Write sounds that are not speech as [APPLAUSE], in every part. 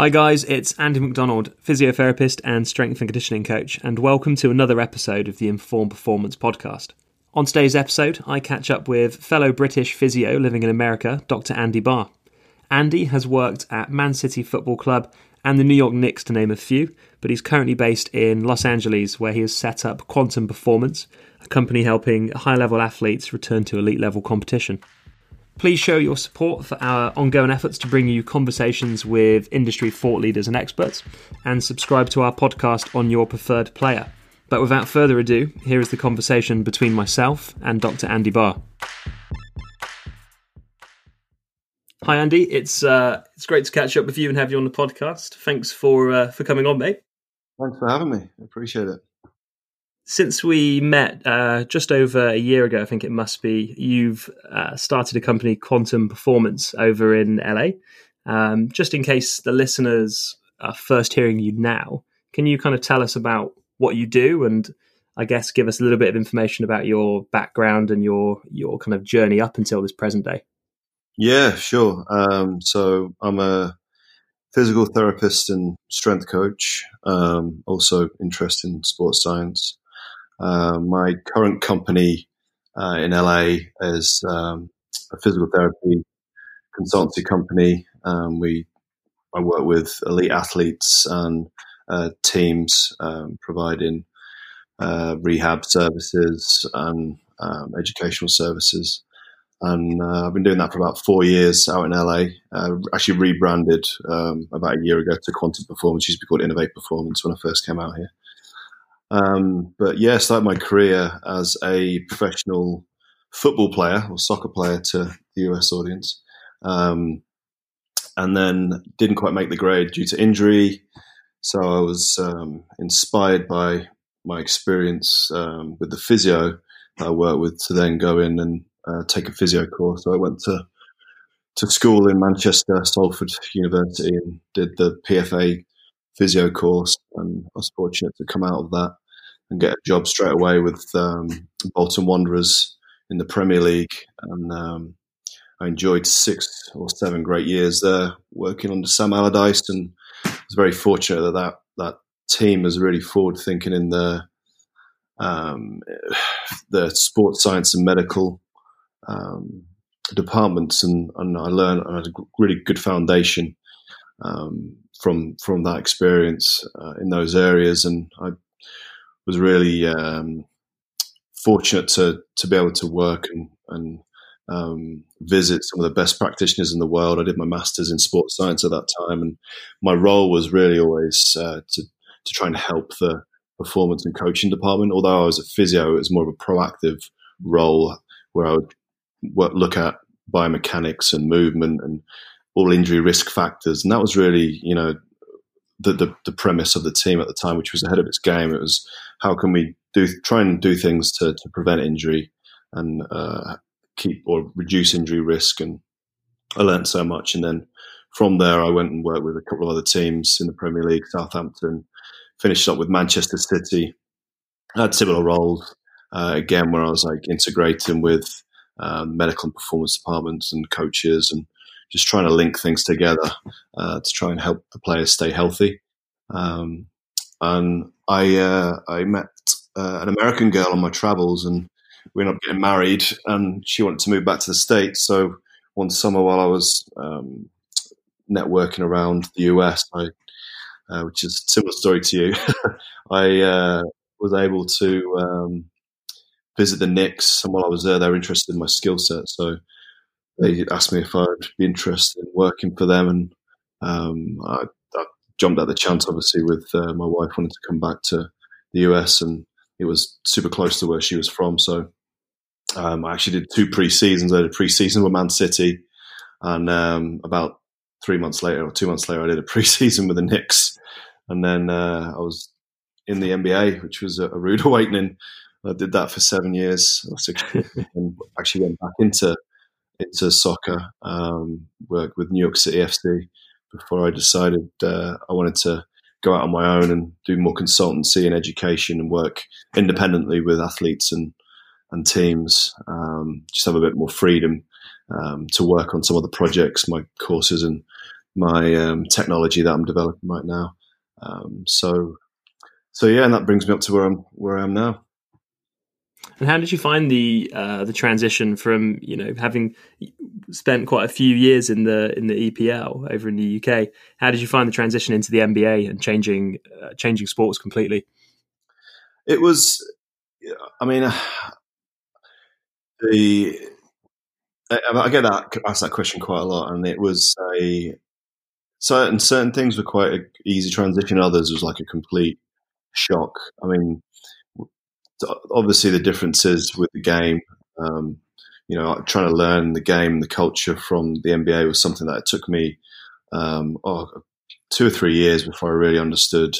Hi, guys, it's Andy McDonald, physiotherapist and strength and conditioning coach, and welcome to another episode of the Informed Performance podcast. On today's episode, I catch up with fellow British physio living in America, Dr. Andy Barr. Andy has worked at Man City Football Club and the New York Knicks, to name a few, but he's currently based in Los Angeles, where he has set up Quantum Performance, a company helping high level athletes return to elite level competition. Please show your support for our ongoing efforts to bring you conversations with industry thought leaders and experts, and subscribe to our podcast on your preferred player. But without further ado, here is the conversation between myself and Dr. Andy Barr. Hi, Andy. It's uh, it's great to catch up with you and have you on the podcast. Thanks for uh, for coming on, mate. Thanks for having me. I appreciate it since we met uh, just over a year ago, I think it must be, you've uh, started a company, Quantum Performance, over in LA. Um, just in case the listeners are first hearing you now, can you kind of tell us about what you do and I guess give us a little bit of information about your background and your your kind of journey up until this present day? Yeah, sure. Um, so I'm a physical therapist and strength coach. Um, also interested in sports science. Uh, my current company uh, in LA is um, a physical therapy consultancy company. Um, we I work with elite athletes and uh, teams um, providing uh, rehab services and um, educational services. And uh, I've been doing that for about four years out in LA. Uh, actually rebranded um, about a year ago to Quantum Performance. It used to be called Innovate Performance when I first came out here. Um, but yeah, I started my career as a professional football player or soccer player to the US audience. Um, and then didn't quite make the grade due to injury. So I was um, inspired by my experience um, with the physio I worked with to then go in and uh, take a physio course. So I went to to school in Manchester, Salford University, and did the PFA physio course. And I was fortunate to come out of that and get a job straight away with um, Bolton Wanderers in the Premier League. And um, I enjoyed six or seven great years there working under Sam Allardyce, and I was very fortunate that that, that team was really forward thinking in the um, the sports science and medical um, departments, and, and I learned I had a really good foundation um, from from that experience uh, in those areas, and I was really um, fortunate to to be able to work and and um, visit some of the best practitioners in the world. I did my masters in sports science at that time, and my role was really always uh, to to try and help the performance and coaching department. Although I was a physio, it was more of a proactive role where I would work, look at biomechanics and movement and all injury risk factors, and that was really you know the, the, the premise of the team at the time, which was ahead of its game. It was how can we do try and do things to, to prevent injury and uh, keep or reduce injury risk. And I learned so much. And then from there, I went and worked with a couple of other teams in the Premier League, Southampton, finished up with Manchester City. I had similar roles uh, again, where I was like integrating with um, medical and performance departments and coaches and just trying to link things together uh, to try and help the players stay healthy. Um, and I uh, I met uh, an American girl on my travels, and we ended up getting married. And she wanted to move back to the states. So one summer, while I was um, networking around the US, I, uh, which is a similar story to you, [LAUGHS] I uh, was able to um, visit the Knicks. And while I was there, they were interested in my skill set. So they asked me if I'd be interested in working for them, and um, I, I, jumped at the chance. Obviously, with uh, my wife wanting to come back to the US, and it was super close to where she was from. So um, I actually did two pre seasons. I did a pre season with Man City, and um, about three months later or two months later, I did a [LAUGHS] pre season with the Knicks, and then uh, I was in the NBA, which was a, a rude [LAUGHS] awakening. I did that for seven years, six, [LAUGHS] and actually went back into into soccer, um, worked with New York City FC before I decided uh, I wanted to go out on my own and do more consultancy and education and work independently with athletes and and teams. Um, just have a bit more freedom um, to work on some of the projects, my courses, and my um, technology that I'm developing right now. Um, so, so yeah, and that brings me up to where I'm where I am now. And how did you find the uh, the transition from you know having spent quite a few years in the in the EPL over in the UK? How did you find the transition into the NBA and changing uh, changing sports completely? It was, I mean, uh, the I get that asked that question quite a lot, and it was a certain certain things were quite an easy transition. Others was like a complete shock. I mean, obviously the differences with the game. Um, you know, trying to learn the game, the culture from the NBA was something that it took me um, oh, two or three years before I really understood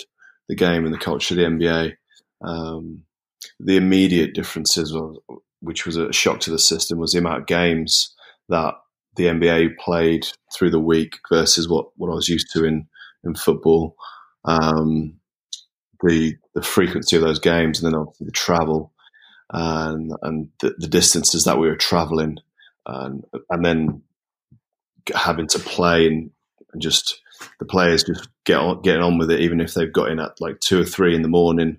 the game and the culture of the NBA. Um, the immediate differences, which was a shock to the system, was the amount of games that the NBA played through the week versus what, what I was used to in in football. Um, the the frequency of those games, and then obviously the travel and and the, the distances that we were traveling, and and then having to play and, and just the players just get on getting on with it, even if they've got in at like two or three in the morning.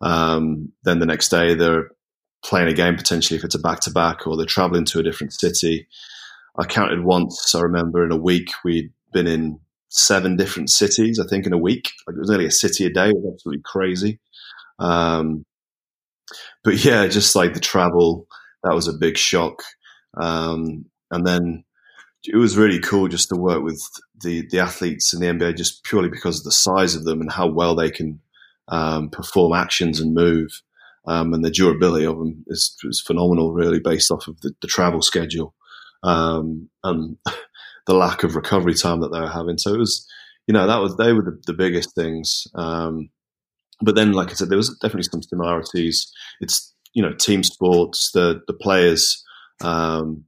Um, then the next day they're playing a game potentially if it's a back to back, or they're traveling to a different city. I counted once. I remember in a week we'd been in seven different cities. I think in a week, like it was nearly a city a day. It was absolutely crazy. Um, but yeah, just like the travel, that was a big shock. Um, and then it was really cool just to work with the the athletes in the NBA, just purely because of the size of them and how well they can um, perform actions and move. Um, and the durability of them is, is, phenomenal, really, based off of the, the travel schedule um, and [LAUGHS] the lack of recovery time that they were having. So it was, you know, that was they were the, the biggest things. Um, but then, like I said, there was definitely some similarities. It's you know team sports. The the players um,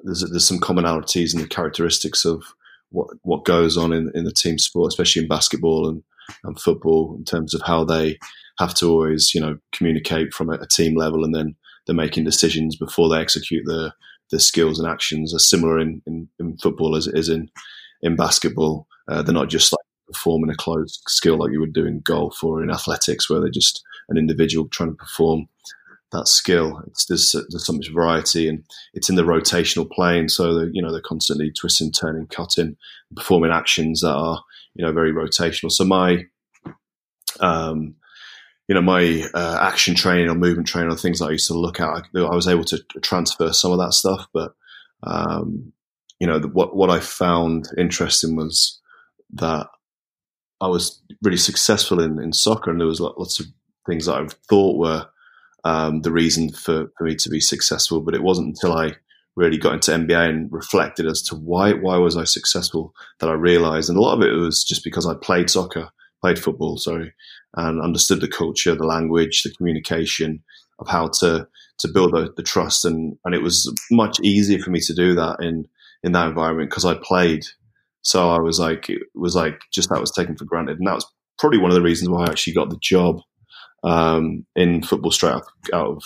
there's there's some commonalities in the characteristics of what what goes on in, in the team sport, especially in basketball and, and football, in terms of how they have to always you know communicate from a, a team level, and then they're making decisions before they execute the the skills and actions are similar in, in, in football as it is in in basketball. Uh, they're not just like performing a closed skill like you would do in golf or in athletics, where they're just an individual trying to perform that skill. It's, there's, there's so much variety, and it's in the rotational plane. So you know they're constantly twisting, turning, cutting, performing actions that are you know very rotational. So my um, you know my uh, action training or movement training or things that I used to look at, I, I was able to transfer some of that stuff. But um, you know the, what what I found interesting was that I was really successful in, in soccer, and there was lots of things that I thought were um, the reason for, for me to be successful. But it wasn't until I really got into NBA and reflected as to why why was I successful that I realized, and a lot of it was just because I played soccer, played football, sorry, and understood the culture, the language, the communication of how to to build the, the trust, and and it was much easier for me to do that in in that environment because I played so I was like, it was like just that was taken for granted, and that was probably one of the reasons why I actually got the job um, in football straight out, out of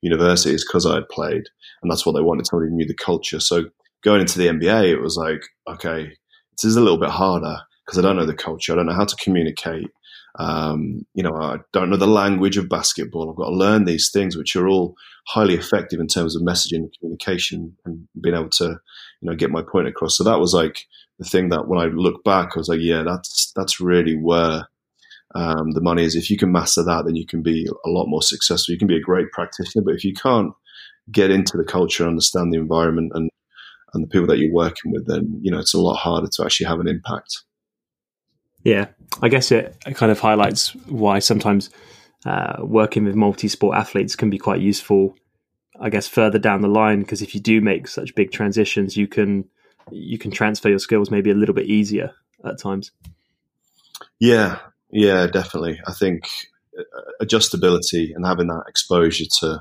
university is because I had played, and that's what they wanted. Somebody knew the culture. So going into the NBA, it was like, okay, this is a little bit harder because I don't know the culture. I don't know how to communicate. Um, you know, I don't know the language of basketball. I've got to learn these things, which are all highly effective in terms of messaging and communication and being able to, you know, get my point across. So that was like the thing that when I look back, I was like, yeah, that's that's really where um, the money is. If you can master that, then you can be a lot more successful. You can be a great practitioner, but if you can't get into the culture, understand the environment, and and the people that you're working with, then you know it's a lot harder to actually have an impact. Yeah, I guess it, kind of highlights why sometimes uh, working with multi-sport athletes can be quite useful. I guess further down the line, because if you do make such big transitions, you can you can transfer your skills maybe a little bit easier at times. Yeah, yeah, definitely. I think uh, adjustability and having that exposure to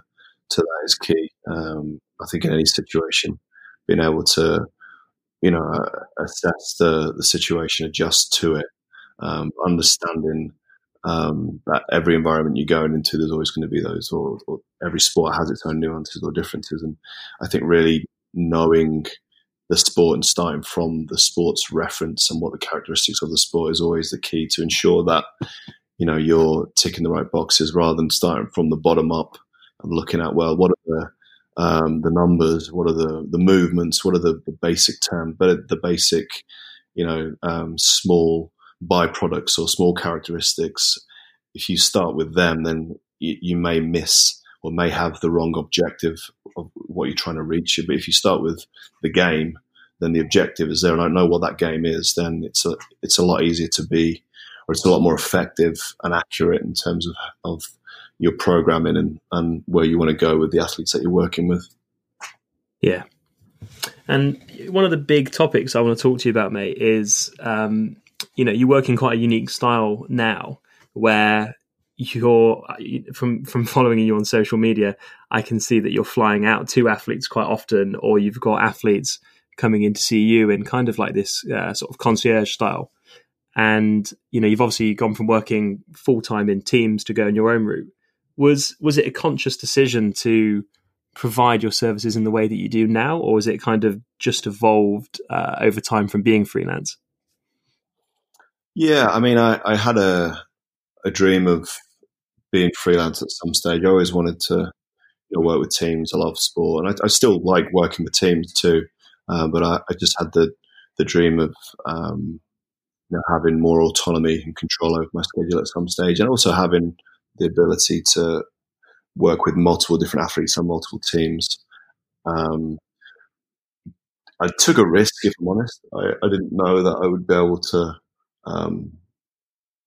to that is key. Um, I think in any situation, being able to you know uh, assess the the situation, adjust to it, um, understanding um, that every environment you're going into, there's always going to be those, or, or, every sport has its own nuances or differences, and I think really knowing the sport and starting from the sports reference and what the characteristics of the sport is always the key to ensure that you know you're ticking the right boxes rather than starting from the bottom up and looking at well what are the um, the numbers, what are the the movements, what are the, the basic term, but the basic you know um, small byproducts or small characteristics. If you start with them, then you, you may miss or may have the wrong objective of what you're trying to reach. But if you start with the game, then the objective is there, and I know what that game is. Then it's a it's a lot easier to be, or it's a lot more effective and accurate in terms of of your programming and and where you want to go with the athletes that you're working with. Yeah. And one of the big topics I want to talk to you about, mate, is um, you know you work in quite a unique style now, where you're from from following you on social media, I can see that you're flying out to athletes quite often, or you've got athletes coming in to see you in kind of like this uh, sort of concierge style. And you know, you've obviously gone from working full time in teams to go in your own route. Was was it a conscious decision to provide your services in the way that you do now, or is it kind of just evolved uh, over time from being freelance? Yeah, I mean, I, I had a a dream of being freelance at some stage. I always wanted to you know, work with teams. I love sport, and I, I still like working with teams too. Um, but I, I, just had the the dream of um, you know, having more autonomy and control over my schedule at some stage, and also having the ability to work with multiple different athletes on multiple teams. Um, I took a risk, if I'm honest. I, I, didn't know that I would be able to um,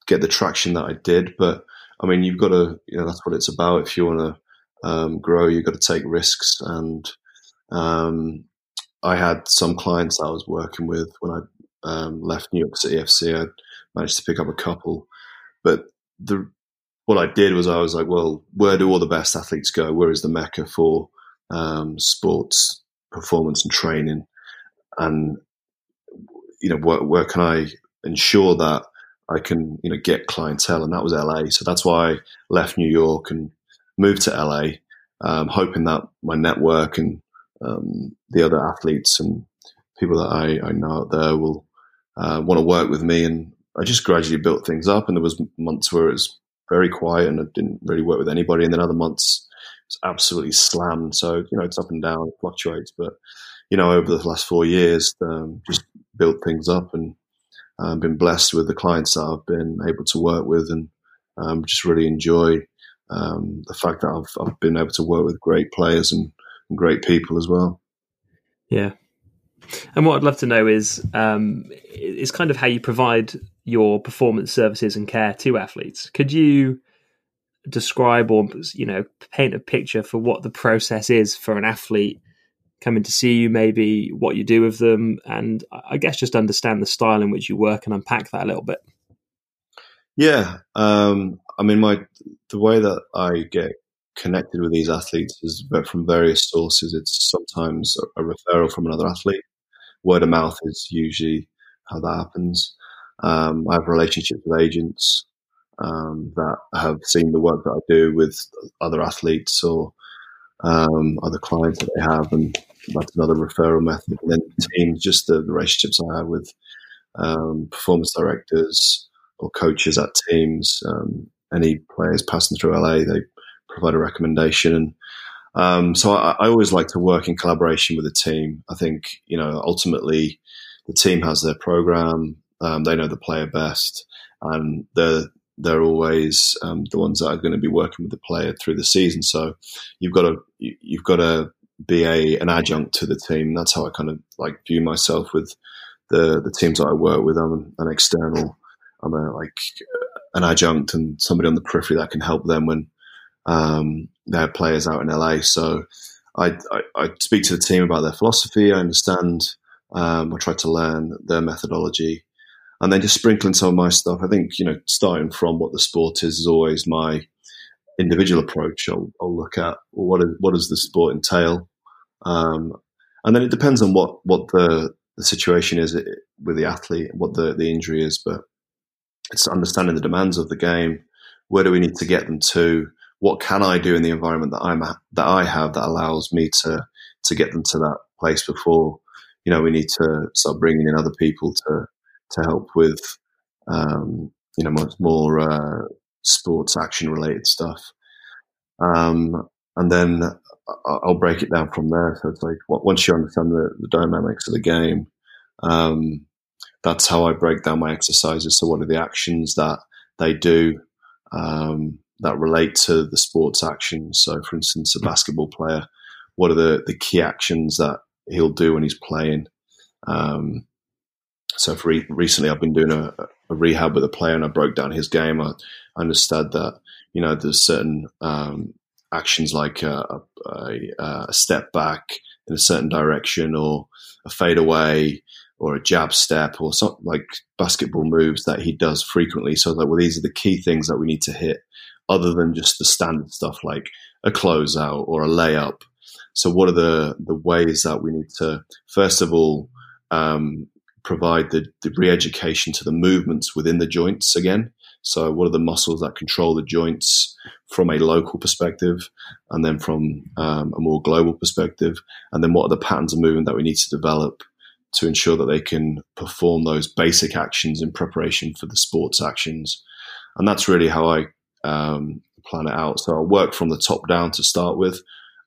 get the traction that I did, but I mean, you've got to, you know, that's what it's about. If you want to um, grow, you've got to take risks. And um, I had some clients I was working with when I um, left New York City FC. I managed to pick up a couple, but the what I did was I was like, well, where do all the best athletes go? Where is the mecca for um, sports performance and training? And you know, where, where can I ensure that I can, you know, get clientele, and that was LA. So that's why I left New York and moved to LA, um, hoping that my network and um, the other athletes and people that I, I know out there will uh, want to work with me. And I just gradually built things up. And there was months where it was very quiet and I didn't really work with anybody. And then other months it's absolutely slammed. So you know, it's up and down, it fluctuates. But you know, over the last four years, um, just built things up and um, been blessed with the clients that I've been able to work with, and um, just really enjoy um, the fact that I've, I've been able to work with great players and, and great people as well. Yeah, and what I'd love to know is um, is kind of how you provide your performance services and care to athletes. Could you describe or you know paint a picture for what the process is for an athlete coming to see you, maybe what you do with them, and I guess just understand the style in which you work and unpack that a little bit. Yeah, um, I mean, my the way that I get connected with these athletes is from various sources. It's sometimes a referral from another athlete. Word of mouth is usually how that happens. Um, I have relationships with agents um, that have seen the work that I do with other athletes or um, other clients that they have, and that's another referral method. And then teams, just the, the relationships I have with um, performance directors or coaches at teams. Um, any players passing through LA, they provide a recommendation. And um, so I, I, always like to work in collaboration with the team. I think, you know, ultimately the team has their program. Um, they know the player best and they're, they're always um, the ones that are going to be working with the player through the season. So you've got to, you've got to be a an adjunct to the team. That's how I kind of like view myself with the the teams that I work with. I'm an external. I'm a like an adjunct and somebody on the periphery that can help them when um, have players out in LA. So I, I, I, speak to the team about their philosophy. I understand. Um, I try to learn their methodology, and then just sprinkling some of my stuff. I think you know, starting from what the sport is is always my individual approach. I'll, I'll look at what is, what does the sport entail, um, and then it depends on what what the the situation is with the athlete, what the the injury is. But it's understanding the demands of the game. Where do we need to get them to? What can I do in the environment that I'm that I have that allows me to to get them to that place before you know, we need to start bringing in other people to to help with, um, you know, much more uh, sports action related stuff. Um, and then I'll break it down from there. So it's like once you understand the, the dynamics of the game, um, that's how I break down my exercises. So what are the actions that they do um, that relate to the sports actions? So, for instance, a basketball player, what are the the key actions that he'll do when he's playing? Um, so, for re- recently, I've been doing a, a, rehab with a player, and I broke down his game. I understood that you know there's certain um, actions like a, a, a, step back in a certain direction or a fade away or a jab step or something like basketball moves that he does frequently. So that well, these are the key things that we need to hit, other than just the standard stuff like a closeout or a layup. So what are the the ways that we need to first of all um, provide the, the re-education to the movements within the joints again? So, what are the muscles that control the joints from a local perspective, and then from um, a more global perspective? And then, what are the patterns of movement that we need to develop to ensure that they can perform those basic actions in preparation for the sports actions? And that's really how I um, plan it out. So, I'll work from the top down to start with,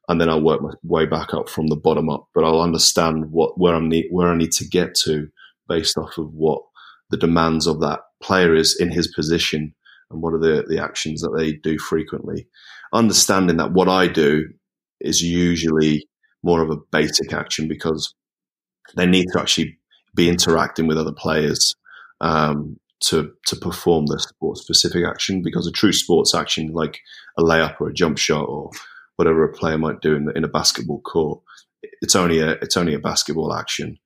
and then I'll work my way back up from the bottom up. But I'll understand what where I need where I need to get to based off of what the demands of that player is in his position and what are the, the actions that they do frequently. Understanding that what I do is usually more of a basic action because they need to actually be interacting with other players um, to to perform the sport specific action. Because a true sports action, like a layup or a jump shot or whatever a player might do in, in a basketball court, it's only a it's only a basketball action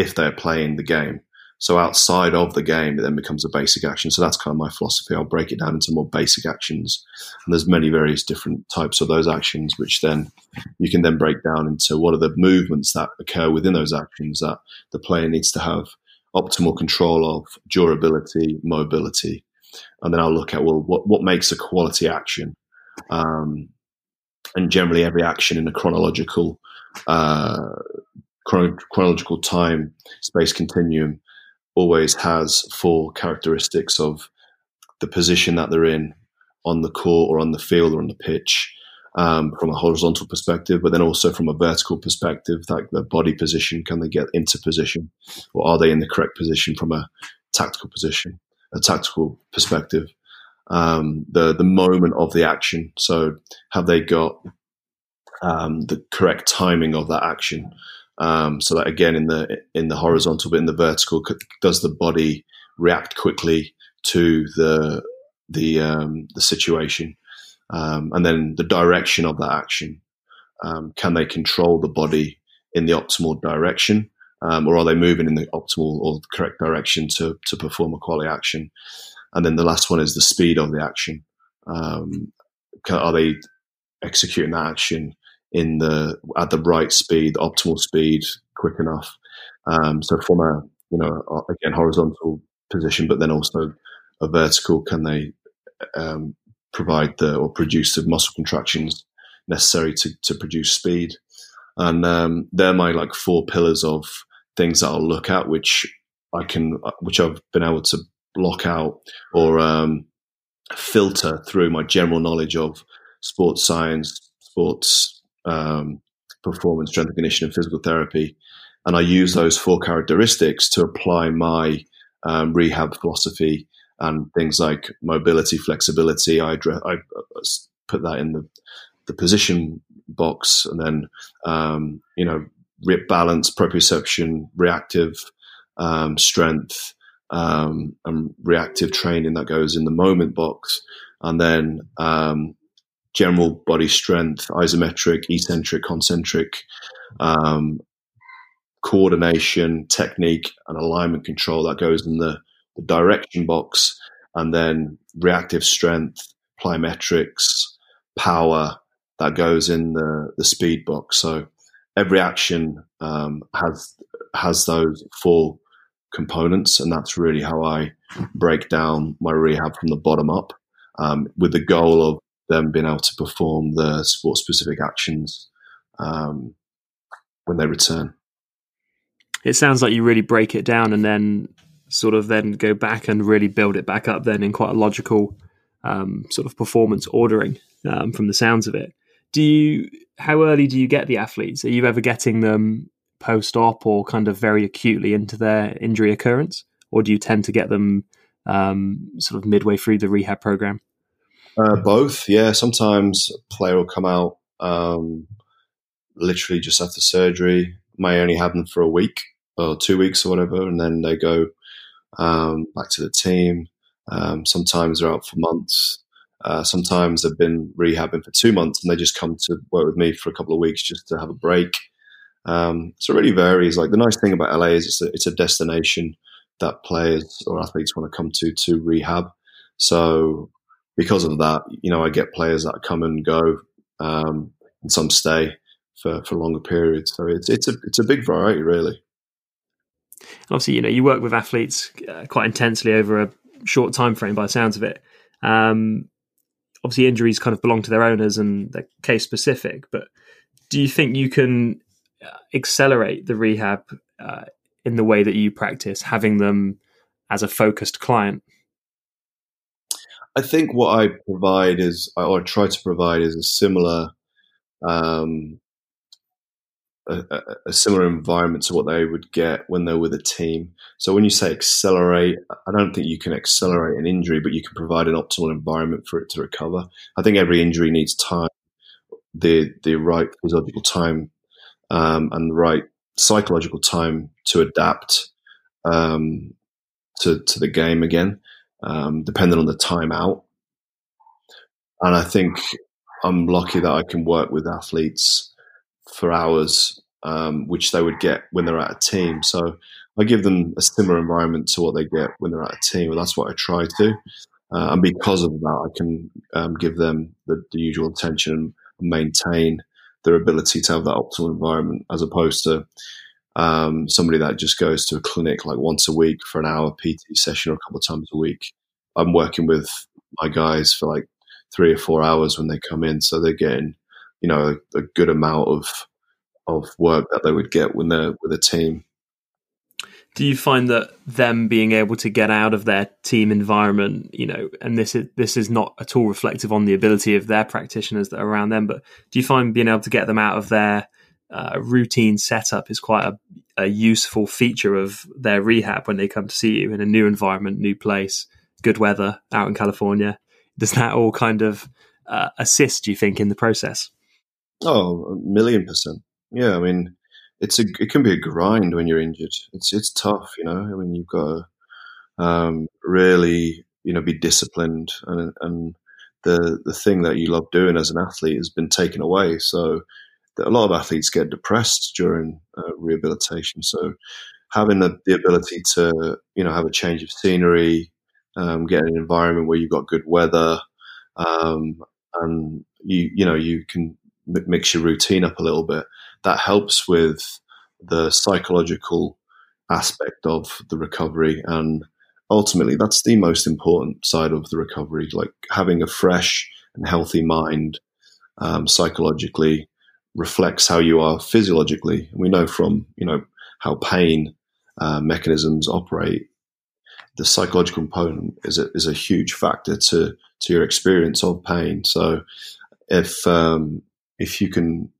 if they're playing the game. So outside of the game, it then becomes a basic action. So that's kind of my philosophy. I'll break it down into more basic actions. And there's many various different types of those actions, which then you can then break down into what are the movements that occur within those actions that the player needs to have optimal control of, durability, mobility. And then I'll look at, well, what, what makes a quality action? Um, and generally every action in a chronological, uh, chronological time space continuum always has four characteristics of the position that they're in on the court or on the field or on the pitch um, from a horizontal perspective, but then also from a vertical perspective, like the body position, can they get into position or are they in the correct position from a tactical position, a tactical perspective? Um, the the moment of the action. So have they got um, the correct timing of that action? Um, so that again, in the in the horizontal, but in the vertical, does the body react quickly to the the um, the situation, um, and then the direction of that action? Um, can they control the body in the optimal direction, um, or are they moving in the optimal or the correct direction to to perform a quality action? And then the last one is the speed of the action. Um, are they executing that action in the at the right speed, the optimal speed, quick enough. Um, so from a you know again horizontal position, but then also a vertical, can they um, provide the or produce the muscle contractions necessary to to produce speed? And um, they're my like four pillars of things that I'll look at, which I can, which I've been able to block out or um, filter through my general knowledge of sports science, sports um, performance, strength and conditioning, and physical therapy. And I use those four characteristics to apply my um, rehab philosophy and things like mobility, flexibility. I, I put that in the, the position box, and then um, you know balance, proprioception, reactive um, strength, um, and reactive training that goes in the moment box, and then um, general body strength, isometric, eccentric, concentric, um, coordination, technique, and alignment control that goes in the, the direction box, and then reactive strength, plyometrics, power that goes in the, the speed box. So every action um, has has those four components, and that's really how I break down my rehab from the bottom up, um, with the goal of them being able to perform the sport specific actions um, when they return. it sounds like you really break it down and then sort of then go back and really build it back up then in quite a logical um, sort of performance ordering um, from the sounds of it. Do you? How early do you get the athletes? Are you ever getting them post op or kind of very acutely into their injury occurrence, or do you tend to get them um, sort of midway through the rehab program? Uh, both, yeah. Sometimes a player will come out um, literally just after surgery. May only have them for a week or two weeks or whatever, and then they go um, back to the team. Um, sometimes they're out for months. Uh, sometimes they've been rehabbing for two months and they just come to work with me for a couple of weeks just to have a break. Um, so it really varies. Like the nice thing about LA is it's a, it's a destination that players or athletes want to come to to rehab. So because of that, you know, I get players that come and go, um, and some stay for, for longer periods. So it's it's a it's a big variety, really. Obviously, you know, you work with athletes uh, quite intensely over a short time frame, by the sounds of it. Um, obviously, injuries kind of belong to their owners and they're case specific. But do you think you can uh, accelerate the rehab uh, in the way that you practice, having them as a focused client? I think what I provide is, or I try to provide, is a similar, um, a, a, similar environment to what they would get when they're with a team. So when you say accelerate, I don't think you can accelerate an injury, but you can provide an optimal environment for it to recover. I think every injury needs time, the the right physiological time, um, and the right psychological time to adapt um, to to the game again um, depending on the time out. And I think I'm lucky that I can work with athletes for hours, um, which they would get when they're at a team. So I give them a similar environment to what they get when they're at a team, and that's what I try to. Uh, and because of that, I can um, give them the, the, usual attention and maintain their ability to have that optimal environment, as opposed to um, somebody that just goes to a clinic like once a week for an hour PT session or a couple of times a week. I'm working with my guys for like three or four hours when they come in, so they're getting you know a, a good amount of of work that they would get when they're with a team. Do you find that them being able to get out of their team environment, you know, and this is this is not at all reflective on the ability of their practitioners that are around them, but do you find being able to get them out of their uh, routine setup is quite a, a, useful feature of their rehab when they come to see you in a new environment, new place, good weather out in California. Does that all kind of uh, assist, do you think, in the process? Oh, a million percent. Yeah, I mean, it's a it can be a grind when you're injured. It's it's tough, you know. I mean, you've got to um, really, you know, be disciplined, and and the the thing that you love doing as an athlete has been taken away. So a lot of athletes get depressed during uh, rehabilitation. So having the, the ability to you know have a change of scenery, um, get an environment where you've got good weather, um, and you you know you can mix your routine up a little bit. That helps with the psychological aspect of the recovery, and ultimately that's the most important side of the recovery. Like having a fresh and healthy mind um, psychologically reflects how you are physiologically. We know from you know how pain uh, mechanisms operate. The psychological component is a, is a huge factor to to your experience of pain. So, if um, if you can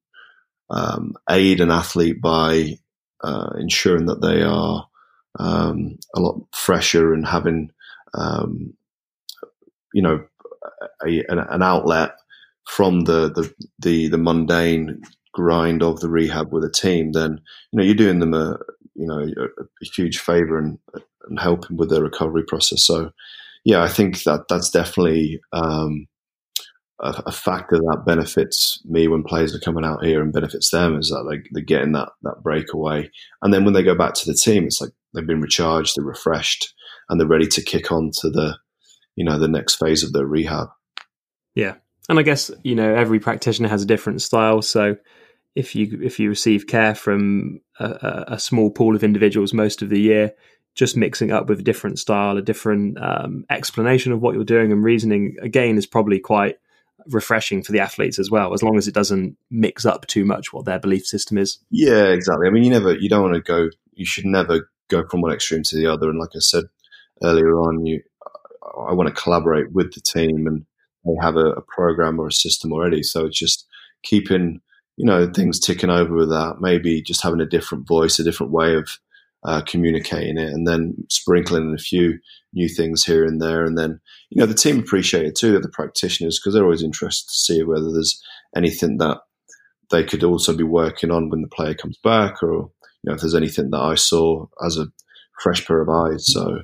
um, aid an athlete by uh, ensuring that they are um, a lot fresher and having um, you know a, an, an outlet from the, the the the, mundane grind of the rehab with a team, then you know you're doing them a you know a, a huge favor and and helping with their recovery process. So yeah, I think that that's definitely um, a, a, factor that benefits me when players are coming out here and benefits them is that they, they're getting that that breakaway, and then when they go back to the team, it's like they've been recharged, they're refreshed, and they're ready to kick on to the you know the next phase of their rehab. Yeah, and I guess you know every practitioner has a different style. So if you if you receive care from a, a small pool of individuals most of the year, just mixing up with a different style, a different um, explanation of what you're doing and reasoning again is probably quite refreshing for the athletes as well, as long as it doesn't mix up too much what their belief system is. Yeah, exactly. I mean, you never, you don't want to go, you should never go from one extreme to the other. And like I said earlier on, you, I want to collaborate with the team and they have a, a program or a system already. So it's just keeping, you know, things ticking over with that, maybe just having a different voice, a different way of uh, communicating it, and then sprinkling in a few new things here and there. And then, you know, the team appreciate it too, the practitioners, because they're always interested to see whether there's anything that they could also be working on when the player comes back, or you know, if there's anything that I saw as a fresh pair of eyes. So,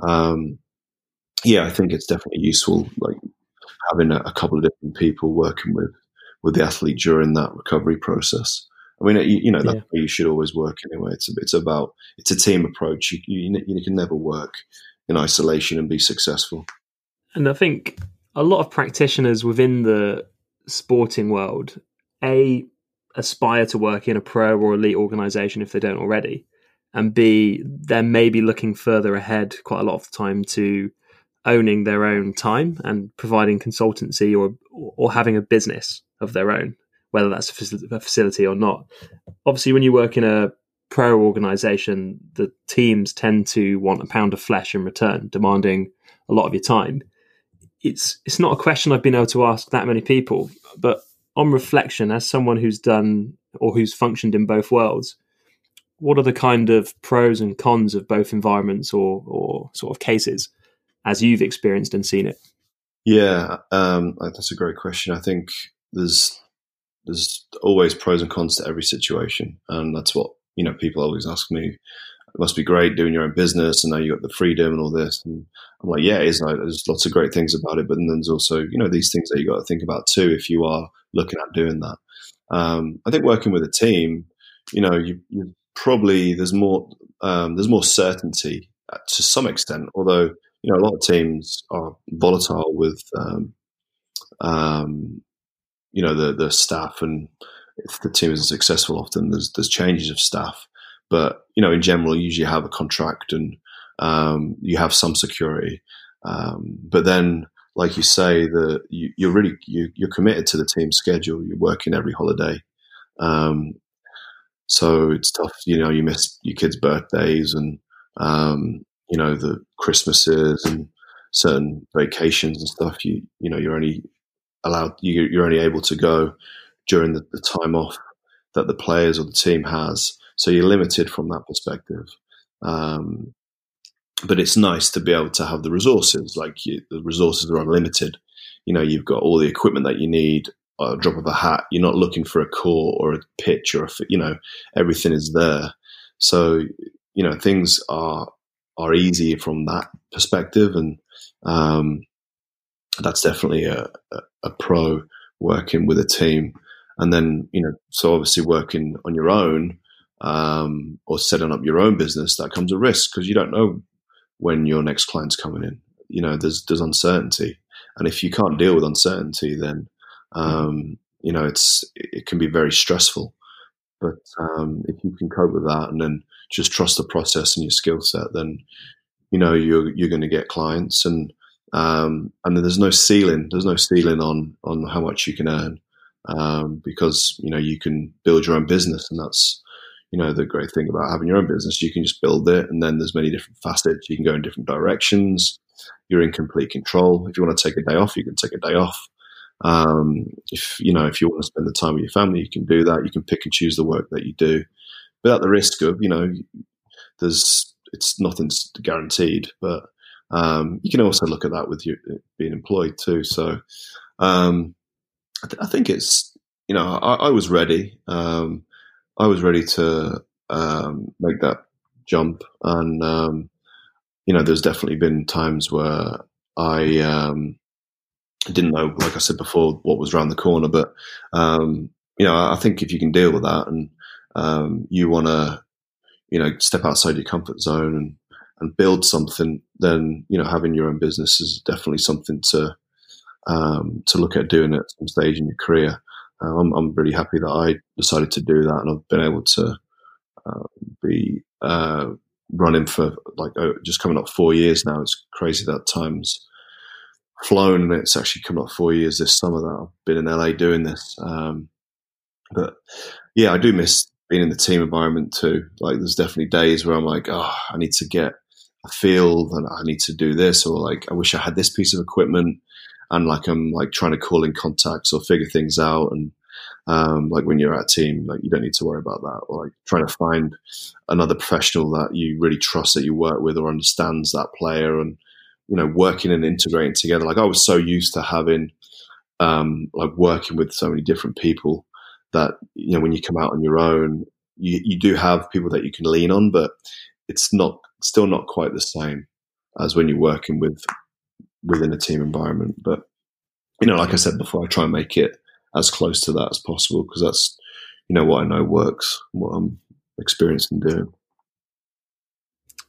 um, yeah, I think it's definitely useful, like having a, a couple of different people working with with the athlete during that recovery process. I mean, you, you know, that's yeah. you should always work anyway. It's a, it's about it's a team approach. You, you, you can never work in isolation and be successful. And I think a lot of practitioners within the sporting world, a aspire to work in a pro or elite organization if they don't already, and b they're maybe looking further ahead quite a lot of the time to owning their own time and providing consultancy or or having a business of their own whether that's a facility or not. Obviously, when you work in a pro organization, the teams tend to want a pound of flesh in return, demanding a lot of your time. It's it's not a question I've been able to ask that many people, but on reflection, as someone who's done or who's functioned in both worlds, what are the kind of pros and cons of both environments or or sort of cases as you've experienced and seen it? Yeah, um, that's a great question. I think there's there's always pros and cons to every situation, and that's what you know. People always ask me, "It must be great doing your own business, and now you got the freedom and all this." And I'm like, "Yeah, it is. Like, there's lots of great things about it, but then there's also you know these things that you got to think about too if you are looking at doing that." Um, I think working with a team, you know, you, you probably there's more um, there's more certainty to some extent, although you know a lot of teams are volatile with um, um, you know the the staff and if the team is successful, often there's there's changes of staff. But you know, in general, you usually have a contract and um, you have some security. Um, but then, like you say, the you, are really you, are committed to the team schedule. You're working every holiday, um, so it's tough. You know, you miss your kids' birthdays and um, you know the Christmases and certain vacations and stuff. You you know you're only allowed you, are only able to go during the, the, time off that the players or the team has. So you're limited from that perspective. Um, but it's nice to be able to have the resources. Like you, the resources are unlimited. You know, you've got all the equipment that you need. A drop of a hat. You're not looking for a core or a pitch or a you know everything is there. So you know things are are easy from that perspective, and um, that's definitely a, a, pro working with a team. And then, you know, so obviously working on your own um, or setting up your own business, that comes a risk because you don't know when your next client's coming in. You know, there's there's uncertainty, and if you can't deal with uncertainty, then um, you know it's it can be very stressful. But um, if you can cope with that, and then just trust the process and your skill set, then you know you're you're going to get clients, and um, and there's no ceiling. There's no ceiling on on how much you can earn um, because you know you can build your own business, and that's you know the great thing about having your own business. You can just build it, and then there's many different facets. You can go in different directions. You're in complete control. If you want to take a day off, you can take a day off. Um, if you know if you want to spend the time with your family, you can do that. You can pick and choose the work that you do, without the risk of you know there's it's nothing's guaranteed, but um, you can also look at that with you being employed too. So um, I, th- I, think it's you know I, I was ready. Um, I was ready to um, make that jump, and um, you know there's definitely been times where I um, didn't know, like I said before, what was around the corner. But you know I think if you can deal with that and you want to you know step outside your comfort zone and and build something, then you know having your own business is definitely something to um, to look at doing at some stage in your career. Uh, I'm, I'm, really happy that I decided to do that, and I've been able to uh, be uh, running for like oh, just coming up four years now. It's crazy that times flown, and it's actually come up four years this summer that I've been in LA doing this. Um, but yeah, I do miss being in the team environment too. Like, there's definitely days where I'm like, oh, I need to get a field and I need to do this, or like, I wish I had this piece of equipment, and like I'm like trying to call in contacts or figure things out and. Um, like when you're at a team, like you don't need to worry about that. Or like trying to find another professional that you really trust that you work with or understands that player and you know working and integrating together. Like I was so used to having um, like working with so many different people that you know when you come out on your own, you, you do have people that you can lean on, but it's not still not quite the same as when you're working with within a team environment. But you know, like I said before, I try and make it as close to that as possible because that's you know what I know works, what I'm experienced in doing.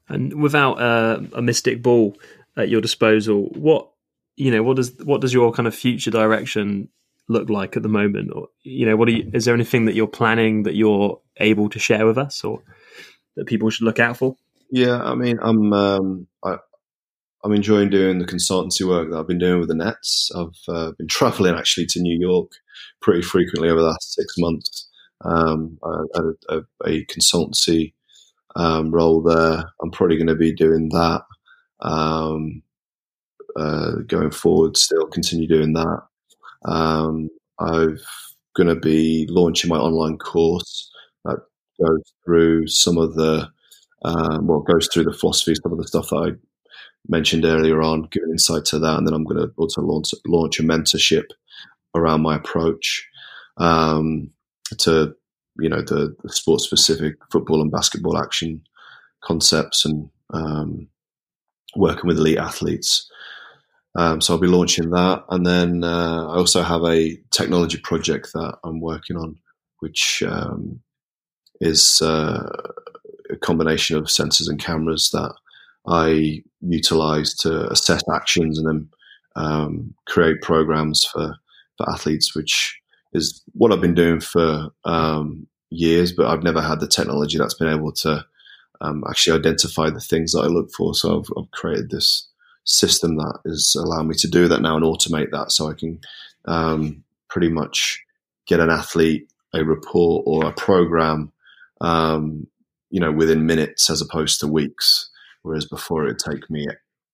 And without uh, a mystic ball, at your disposal. What you know, what does what does your kind of future direction look like at the moment? Or you know, what you, is there anything that you're planning that you're able to share with us, or that people should look out for? Yeah, I mean, I'm um, I, I'm enjoying doing the consultancy work that I've been doing with the Nets. I've uh, been [LAUGHS] traveling actually to New York pretty frequently over the last six months. Um, I had a, a, a consultancy um, role there. I'm probably going to be doing that um, uh, going forward. Still continue doing that. Um, I'm going to be launching my online course that goes through some of the um, well goes through the philosophy, some of the stuff that I mentioned earlier on, giving insight to that, and then I'm going to also launch launch a mentorship around my approach um, to you know the, the sports specific football and basketball action concepts and um, working with elite athletes. Um, so I'll be launching that, and then uh, I also have a technology project that I'm working on, which um, is uh, a combination of sensors and cameras that I utilize to assess actions and then um, create programs for for athletes, which is what I've been doing for um, years, but I've never had the technology that's been able to um, actually identify the things that I look for. So I've, I've, created this system that is allowing me to do that now and automate that, so I can um, pretty much get an athlete a report or a program, um, you know, within minutes as opposed to weeks. Whereas before it'd take me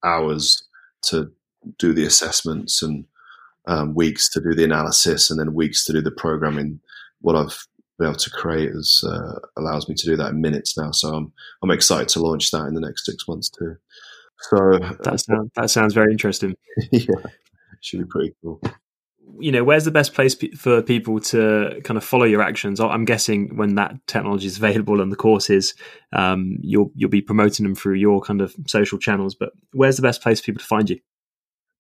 hours to do the assessments and um, weeks to do the analysis and then weeks to do the programming. What I've been able to create is uh, allows me to do that in minutes now. So I'm I'm excited to launch that in the next six months too. So that sounds that sounds very interesting. [LAUGHS] yeah, should be pretty cool. You know, where's the best place for people to kind of follow your actions? I'm guessing when that technology is available and the courses, um, you'll you'll be promoting them through your kind of social channels. But where's the best place for people to find you?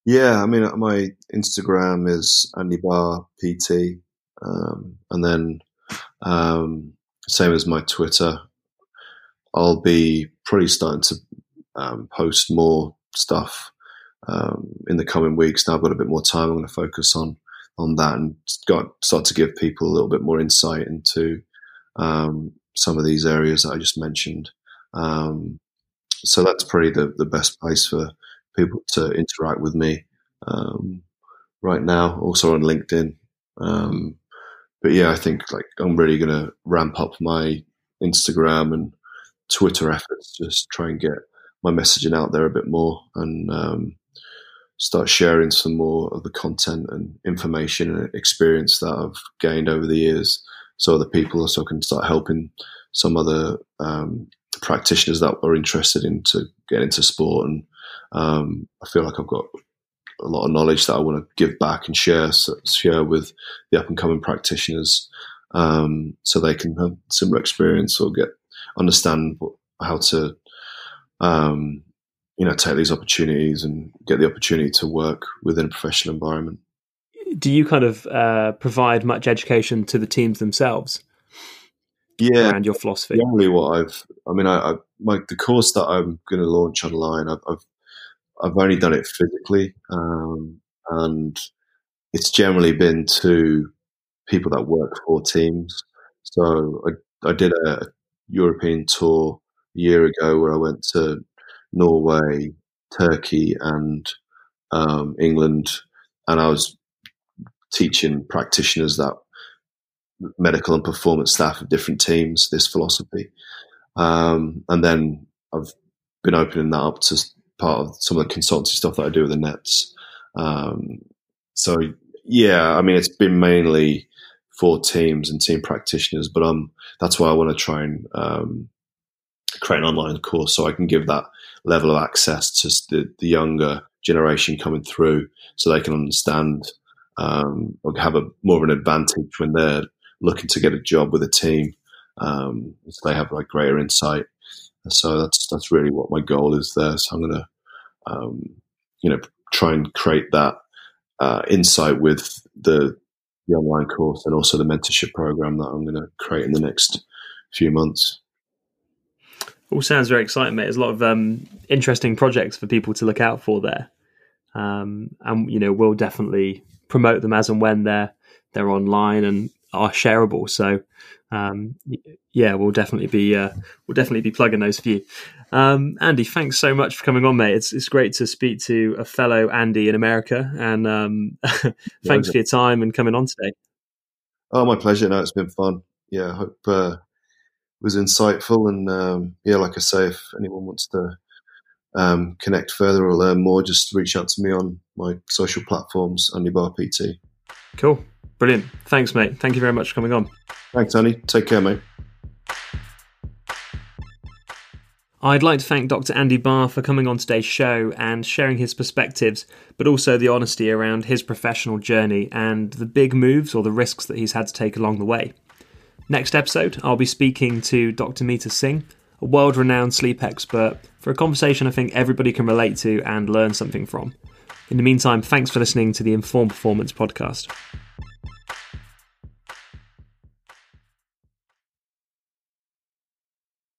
Yeah, I mean, my Instagram is Andy Barr PT, um, and then um, same as my Twitter. I'll be probably starting to um, post more stuff um, in the coming weeks. Now I've got a bit more time. I'm going to focus on on that and got, start to give people a little bit more insight into um, some of these areas that I just mentioned. Um, so that's probably the, the best place for people to interact with me um, right now. Also on LinkedIn. Um, but yeah, I think like I'm really going to ramp up my Instagram and Twitter efforts, just try and get my messaging out there a bit more and um, start sharing some more of the content and information and experience that I've gained over the years, so other people also can start helping some other um, practitioners that are interested in to get into sport. And um, I feel like I've got a lot of knowledge that I want to give back and share share with the up and coming practitioners, um, so they can have similar experience or get understand how to, um, you know, take these opportunities and get the opportunity to work within a professional environment. Do you kind of uh, provide much education to the teams themselves? Yeah, and your philosophy. Generally, what I've, I mean, I, I my the course that I'm going to launch online, I've, I've I've only done it physically, um, and it's generally been to people that work for teams. So I, I did a European tour year ago where I went to Norway, Turkey, and um, England, and I was teaching practitioners that medical and performance staff of different teams this philosophy. Um, and then I've been opening that up to part of some of the consultancy stuff that I do with the Nets. Um, so yeah, I mean, it's been mainly for teams and team practitioners, but um, that's why I want to try and um, create an online course so I can give that level of access to the, the younger generation coming through, so they can understand um, or have a more of an advantage when they're looking to get a job with a team. Um, so they have like greater insight. So that's that's really what my goal is there. So I'm to, um, you know, try and create that uh, insight with the the online course and also the mentorship program that I'm going to create in the next few months. All sounds very exciting, mate. There's a lot of um, interesting projects for people to look out for there, um, and you know we'll definitely promote them as and when they're they're online and are shareable. So um, yeah, we'll definitely be uh, we'll definitely be plugging those for you. Um, Andy, thanks so much for coming on, mate. It's it's great to speak to a fellow Andy in America, and um, [LAUGHS] thanks for your time and coming on today. Oh, my pleasure. No, it's been fun. Yeah, I hope uh, was insightful, and um, yeah, like I say, if anyone wants to um, connect further or learn more, just reach out to me on my social platforms, Andy Barr PT. Cool. Brilliant. Thanks, mate. Thank you very much for coming on. Thanks, Andy. Take care, mate. I'd like to thank Dr. Andy Barr for coming on today's show and sharing his perspectives, but also the honesty around his professional journey and the big moves or the risks that he's had to take along the way. Next episode, I'll be speaking to Dr. Meeta Singh, a world renowned sleep expert, for a conversation I think everybody can relate to and learn something from. In the meantime, thanks for listening to the Informed Performance podcast.